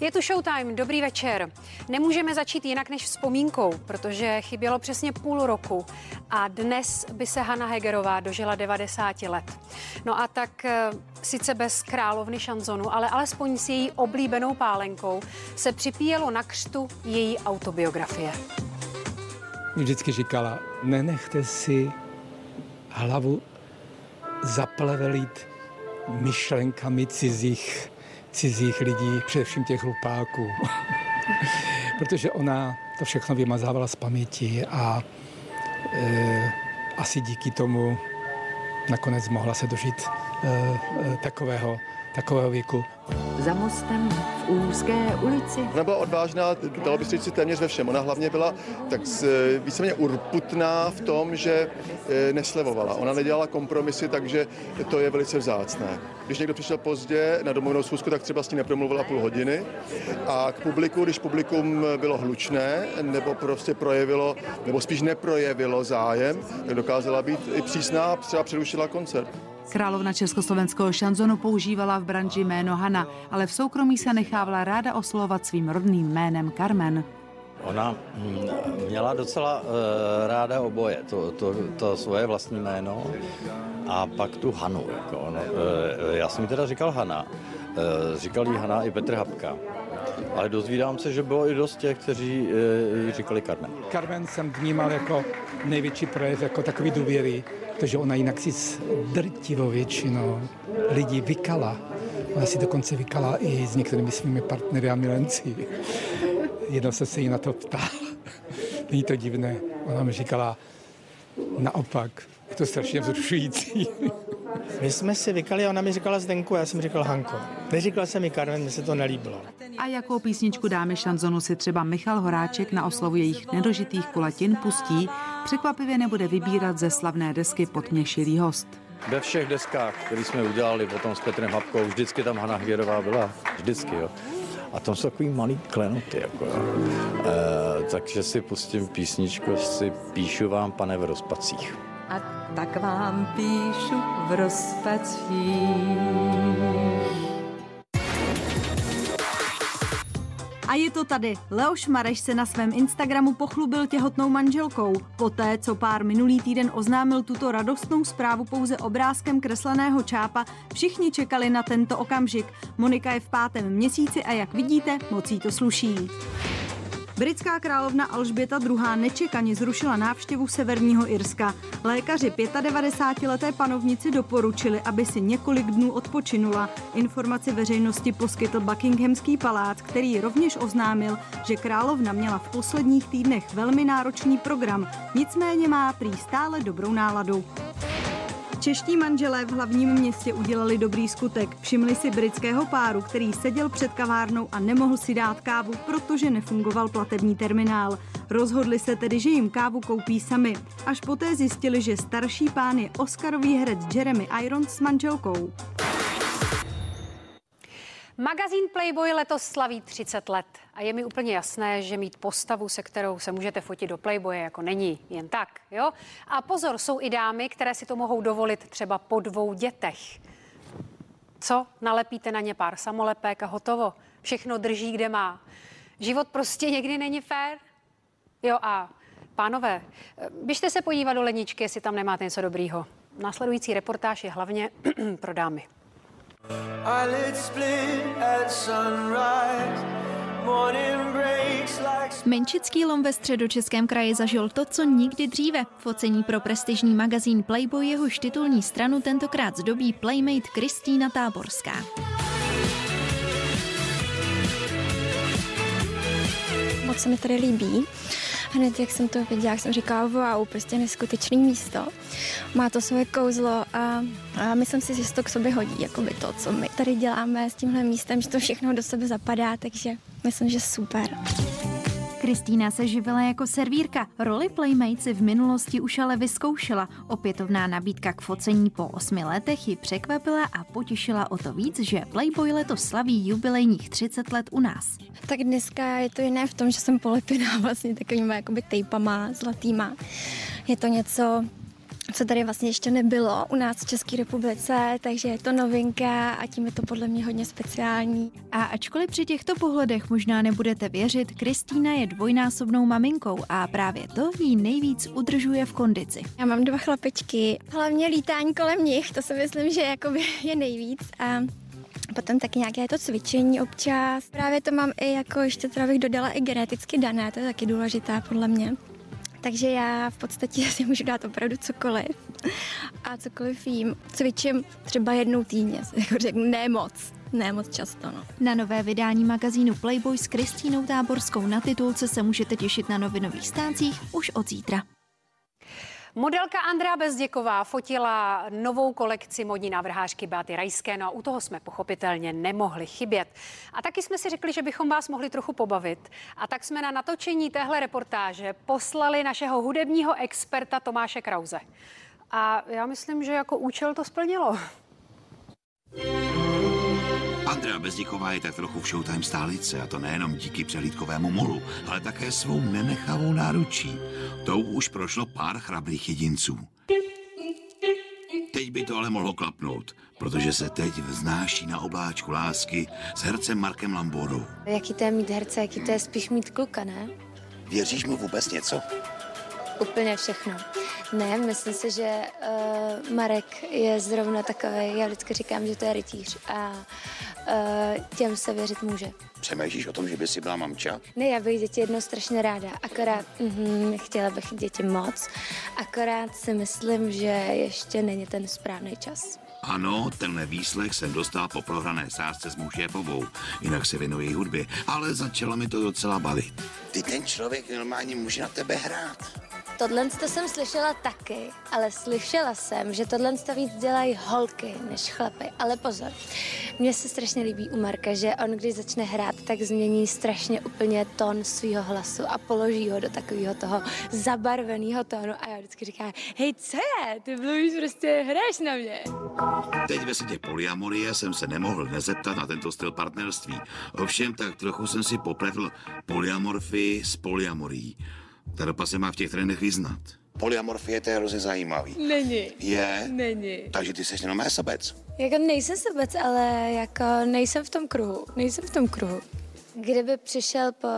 Je tu showtime, dobrý večer. Nemůžeme začít jinak než vzpomínkou, protože chybělo přesně půl roku a dnes by se Hanna Hegerová dožila 90 let. No a tak eh, sice bez královny šanzonu, ale alespoň s její oblíbenou pálenkou se připíjelo na křtu její autobiografie. Vždycky říkala, nenechte si hlavu zaplevelit myšlenkami cizích cizích lidí, především těch hlupáků. Protože ona to všechno vymazávala z paměti a e, asi díky tomu nakonec mohla se dožít e, e, takového, takového věku. Za mostem v úzké ulici. Ona byla odvážná, dalo by se říct téměř ve všem. Ona hlavně byla tak víceméně urputná v tom, že neslevovala. Ona nedělala kompromisy, takže to je velice vzácné. Když někdo přišel pozdě na domovnou schůzku, tak třeba s ní nepromluvila půl hodiny. A k publiku, když publikum bylo hlučné nebo prostě projevilo, nebo spíš neprojevilo zájem, tak dokázala být i přísná, třeba přerušila koncert. Královna československého šanzonu používala v branži jméno Hana, ale v soukromí se nechávala ráda oslovovat svým rodným jménem Carmen. Ona mm, měla docela uh, ráda oboje, to, to, to svoje vlastní jméno a pak tu Hanu. Jako, no, uh, já jsem mi teda říkal Hana, uh, říkal jí Hana i Petr Hapka. Ale dozvídám se, že bylo i dost těch, kteří jí říkali Carmen. Carmen jsem vnímal jako největší projev, jako takový důvěry, protože ona jinak si s drtivou většinou lidí vykala. Ona si dokonce vykala i s některými svými partnery a milenci. Jednou se se jí na to ptal. Není to divné. Ona mi říkala, naopak, je to strašně vzrušující. My jsme si vykali a ona mi říkala Zdenku, já jsem říkal Hanko. Neříkal jsem mi Carmen, mně se to nelíbilo. A jakou písničku dáme šanzonu si třeba Michal Horáček na oslovu jejich nedožitých kulatin pustí, překvapivě nebude vybírat ze slavné desky Potměšilý host. Ve všech deskách, které jsme udělali potom s Petrem Hapkou, vždycky tam Hana Hvěrová byla. Vždycky, jo. A tam jsou takový malý klenoty, jako, e, takže si pustím písničku, si píšu vám, pane, v rozpacích. A tak vám píšu v rozpacích. A je to tady. Leoš Mareš se na svém Instagramu pochlubil těhotnou manželkou. Poté, co pár minulý týden oznámil tuto radostnou zprávu pouze obrázkem kresleného čápa, všichni čekali na tento okamžik. Monika je v pátém měsíci a jak vidíte, mocí to sluší. Britská královna Alžběta II. nečekaně zrušila návštěvu Severního Irska. Lékaři 95-leté panovnici doporučili, aby si několik dnů odpočinula. Informaci veřejnosti poskytl Buckinghamský palác, který rovněž oznámil, že královna měla v posledních týdnech velmi náročný program, nicméně má prý stále dobrou náladu. Čeští manželé v hlavním městě udělali dobrý skutek. Všimli si britského páru, který seděl před kavárnou a nemohl si dát kávu, protože nefungoval platební terminál. Rozhodli se tedy, že jim kávu koupí sami. Až poté zjistili, že starší pán je Oscarový herec Jeremy Irons s manželkou. Magazín Playboy letos slaví 30 let a je mi úplně jasné, že mít postavu, se kterou se můžete fotit do Playboye, jako není jen tak, jo? A pozor, jsou i dámy, které si to mohou dovolit třeba po dvou dětech. Co? Nalepíte na ně pár samolepek a hotovo. Všechno drží, kde má. Život prostě někdy není fér. Jo a pánové, běžte se podívat do ledničky, jestli tam nemáte něco dobrýho. Následující reportáž je hlavně pro dámy. Menčický lom ve středočeském kraji zažil to, co nikdy dříve. Focení pro prestižní magazín Playboy jehož titulní stranu tentokrát zdobí playmate Kristýna Táborská. Moc se mi tady líbí hned jak jsem to viděla, jak jsem říkala, wow, prostě neskutečné místo. Má to svoje kouzlo a, a myslím si, že to k sobě hodí, jako by to, co my tady děláme s tímhle místem, že to všechno do sebe zapadá, takže myslím, že super. Kristýna se živila jako servírka. Roli Playmates si v minulosti už ale vyzkoušela. Opětovná nabídka k focení po osmi letech ji překvapila a potěšila o to víc, že Playboy letos slaví jubilejních 30 let u nás. Tak dneska je to jiné v tom, že jsem polepená vlastně takovýma jakoby tejpama zlatýma. Je to něco co tady vlastně ještě nebylo u nás v České republice, takže je to novinka a tím je to podle mě hodně speciální. A ačkoliv při těchto pohledech možná nebudete věřit, Kristýna je dvojnásobnou maminkou a právě to jí nejvíc udržuje v kondici. Já mám dva chlapečky, hlavně lítání kolem nich, to si myslím, že jakoby je nejvíc a Potom taky nějaké to cvičení občas. Právě to mám i jako ještě teda bych dodala i geneticky dané, to je taky důležité podle mě. Takže já v podstatě si můžu dát opravdu cokoliv a cokoliv jím. Cvičím třeba jednou týdně, jako řeknu, ne moc. Ne moc často, no. Na nové vydání magazínu Playboy s Kristýnou Táborskou na titulce se můžete těšit na novinových stáncích už od zítra. Modelka Andrea Bezděková fotila novou kolekci modní návrhářky Beaty Rajské, no a u toho jsme pochopitelně nemohli chybět. A taky jsme si řekli, že bychom vás mohli trochu pobavit. A tak jsme na natočení téhle reportáže poslali našeho hudebního experta Tomáše Krauze. A já myslím, že jako účel to splnilo. Andrea Bezdichová je tak trochu v Showtime stálice a to nejenom díky přehlídkovému molu, ale také svou nenechavou náručí. Tou už prošlo pár chrabrých jedinců. Teď by to ale mohlo klapnout, protože se teď vznáší na obláčku lásky s hercem Markem Lambodou. Jaký to je mít herce, jaký to je spíš mít kluka, ne? Věříš mu vůbec něco? Úplně všechno. Ne, myslím si, že uh, Marek je zrovna takový, já vždycky říkám, že to je rytíř a uh, těm se věřit může. Přemýšlíš o tom, že by si byla mamča? Ne, já bych děti jednou strašně ráda, akorát mm, chtěla bych děti moc, akorát si myslím, že ještě není ten správný čas. Ano, tenhle výslech jsem dostal po prohrané sázce s mou šéfovou, jinak se věnuji hudbě, ale začalo mi to docela bavit. Ty ten člověk normálně může na tebe hrát. Tohle to jsem slyšela taky, ale slyšela jsem, že tohle to víc dělají holky než chlapy. Ale pozor, mně se strašně líbí u Marka, že on, když začne hrát, tak změní strašně úplně tón svého hlasu a položí ho do takového toho zabarveného tónu. A já vždycky říkám, hej, co je? Ty mluvíš prostě, hraješ na mě. Teď ve světě polyamorie jsem se nemohl nezeptat na tento styl partnerství. Ovšem tak trochu jsem si popletl polyamorfii s polyamorií. Ta ropa se má v těch trendech vyznat. Polyamorfie to je hrozně zajímavý. Není. Je? Není. Takže ty jsi jenom sobec. Jako nejsem sobec, ale jako nejsem v tom kruhu. Nejsem v tom kruhu. Kdyby přišel po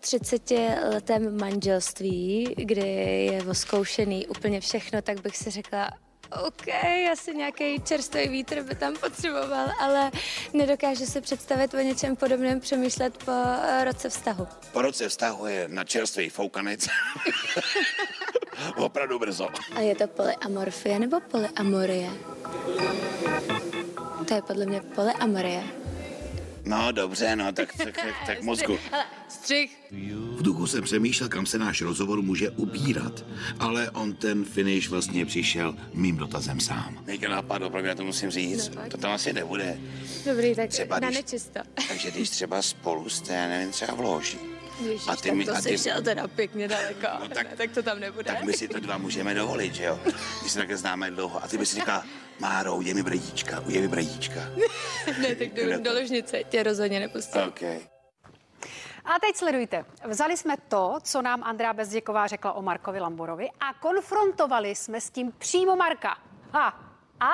30 letém manželství, kdy je voskoušený úplně všechno, tak bych si řekla, OK, asi nějaký čerstvý vítr by tam potřeboval, ale nedokážu si představit o něčem podobném přemýšlet po eh, roce vztahu. Po roce vztahu je na čerstvý foukanec. Opravdu brzo. A je to polyamorfie nebo polyamorie? To je podle mě polyamorie. No dobře, no tak, tak, tak, tak mozku. Střih. V duchu jsem přemýšlel, kam se náš rozhovor může ubírat, ale on ten finish vlastně přišel mým dotazem sám. Nejka napadlo, pro mě to musím říct, No, to tam asi nebude. Dobrý, tak Třeba na když- nečisto. Takže když třeba spolu jste, já nevím, třeba v loži. Ježiš, A ty tak mi- to a jsi ty- šel teda pěkně daleko. No tak- ne, tak to tam nebude. Tak my si to dva můžeme dovolit, že jo? Když se takhle známe dlouho. A ty bys si říkala, Máro, je mi bradíčka, je mi bradíčka. ne, tak do, do ložnice tě rozhodně nepustím. OK. A teď sledujte. Vzali jsme to, co nám Andrea Bezděková řekla o Markovi Lamborovi a konfrontovali jsme s tím přímo Marka. Ha. A?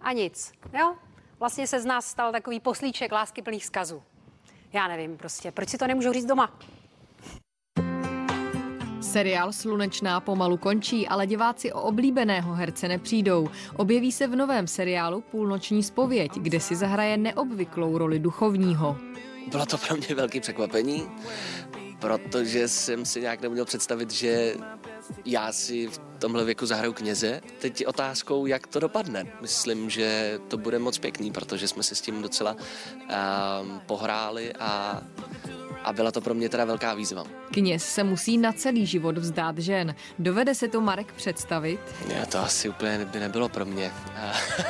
A nic. Jo? Vlastně se z nás stal takový poslíček lásky plných vzkazů. Já nevím prostě, proč si to nemůžou říct doma? Seriál Slunečná pomalu končí, ale diváci o oblíbeného herce nepřijdou. Objeví se v novém seriálu Půlnoční spověď, kde si zahraje neobvyklou roli duchovního. Bylo to pro mě velké překvapení, protože jsem si nějak neměl představit, že já si v tomhle věku zahraju kněze. Teď je otázkou, jak to dopadne. Myslím, že to bude moc pěkný, protože jsme si s tím docela um, pohráli a, a byla to pro mě teda velká výzva. Kněz se musí na celý život vzdát žen. Dovede se to Marek představit? Já to asi úplně by nebylo pro mě.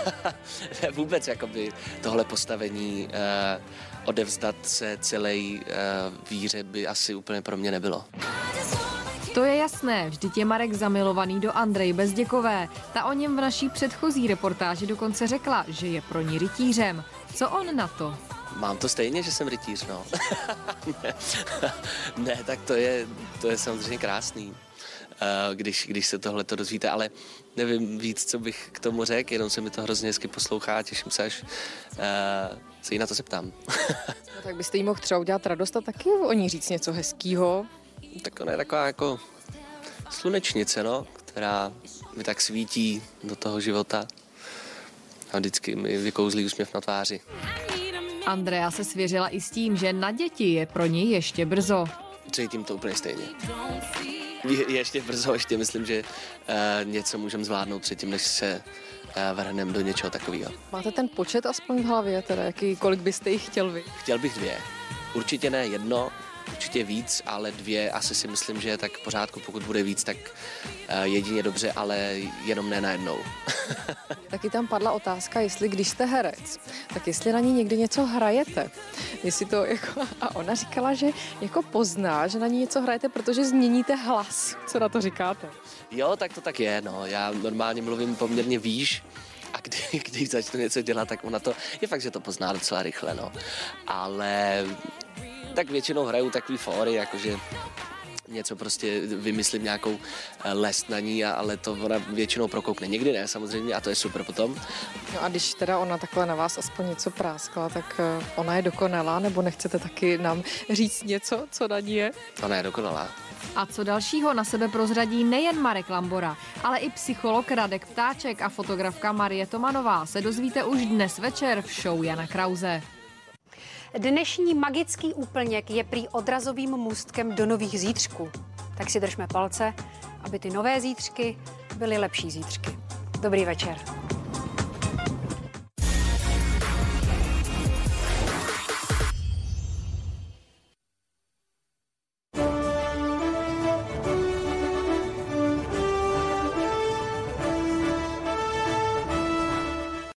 ne, vůbec jakoby tohle postavení uh, odevzdat se celé uh, víře by asi úplně pro mě nebylo. To je jasné, vždyť je Marek zamilovaný do Andrej Bezděkové. Ta o něm v naší předchozí reportáži dokonce řekla, že je pro ní rytířem. Co on na to? Mám to stejně, že jsem rytíř, no. ne, ne, tak to je, to je samozřejmě krásný. Eh, když, když se tohle to dozvíte, ale nevím víc, co bych k tomu řekl, jenom se mi to hrozně hezky poslouchá, těším se, až uh, se jí na to zeptám. No, tak byste jí mohl třeba udělat radost a taky o ní říct něco hezkýho. Tak ona je taková jako slunečnice, no, která mi tak svítí do toho života a vždycky mi vykouzlí úsměv na tváři. Andrea se svěřila i s tím, že na děti je pro ní ještě brzo. Cítím to úplně stejně. Je, ještě brzo, ještě myslím, že uh, něco můžeme zvládnout předtím, než se uh, vrhneme do něčeho takového. Máte ten počet aspoň v hlavě, teda jaký, kolik byste jich chtěl vy? Chtěl bych dvě. Určitě ne jedno, určitě víc, ale dvě asi si myslím, že je tak v pořádku. Pokud bude víc, tak uh, jedině dobře, ale jenom ne najednou. Taky tam padla otázka, jestli když jste herec, tak jestli na ní někdy něco hrajete. Jestli to jako, a ona říkala, že jako pozná, že na ní něco hrajete, protože změníte hlas. Co na to říkáte? Jo, tak to tak je, no. Já normálně mluvím poměrně výš, a kdy, když začnu něco dělat, tak ona to, je fakt, že to pozná docela rychle, no. Ale tak většinou hraju takový fóry, jakože něco prostě vymyslím nějakou eh, lest na ní, ale to ona většinou prokoukne. Někdy ne, samozřejmě, a to je super potom. No a když teda ona takhle na vás aspoň něco práskla, tak eh, ona je dokonalá, nebo nechcete taky nám říct něco, co na ní je? Ona je dokonalá. A co dalšího na sebe prozradí nejen Marek Lambora, ale i psycholog Radek Ptáček a fotografka Marie Tomanová se dozvíte už dnes večer v show Jana Krause. Dnešní magický úplněk je prý odrazovým můstkem do nových zítřků. Tak si držme palce, aby ty nové zítřky byly lepší zítřky. Dobrý večer.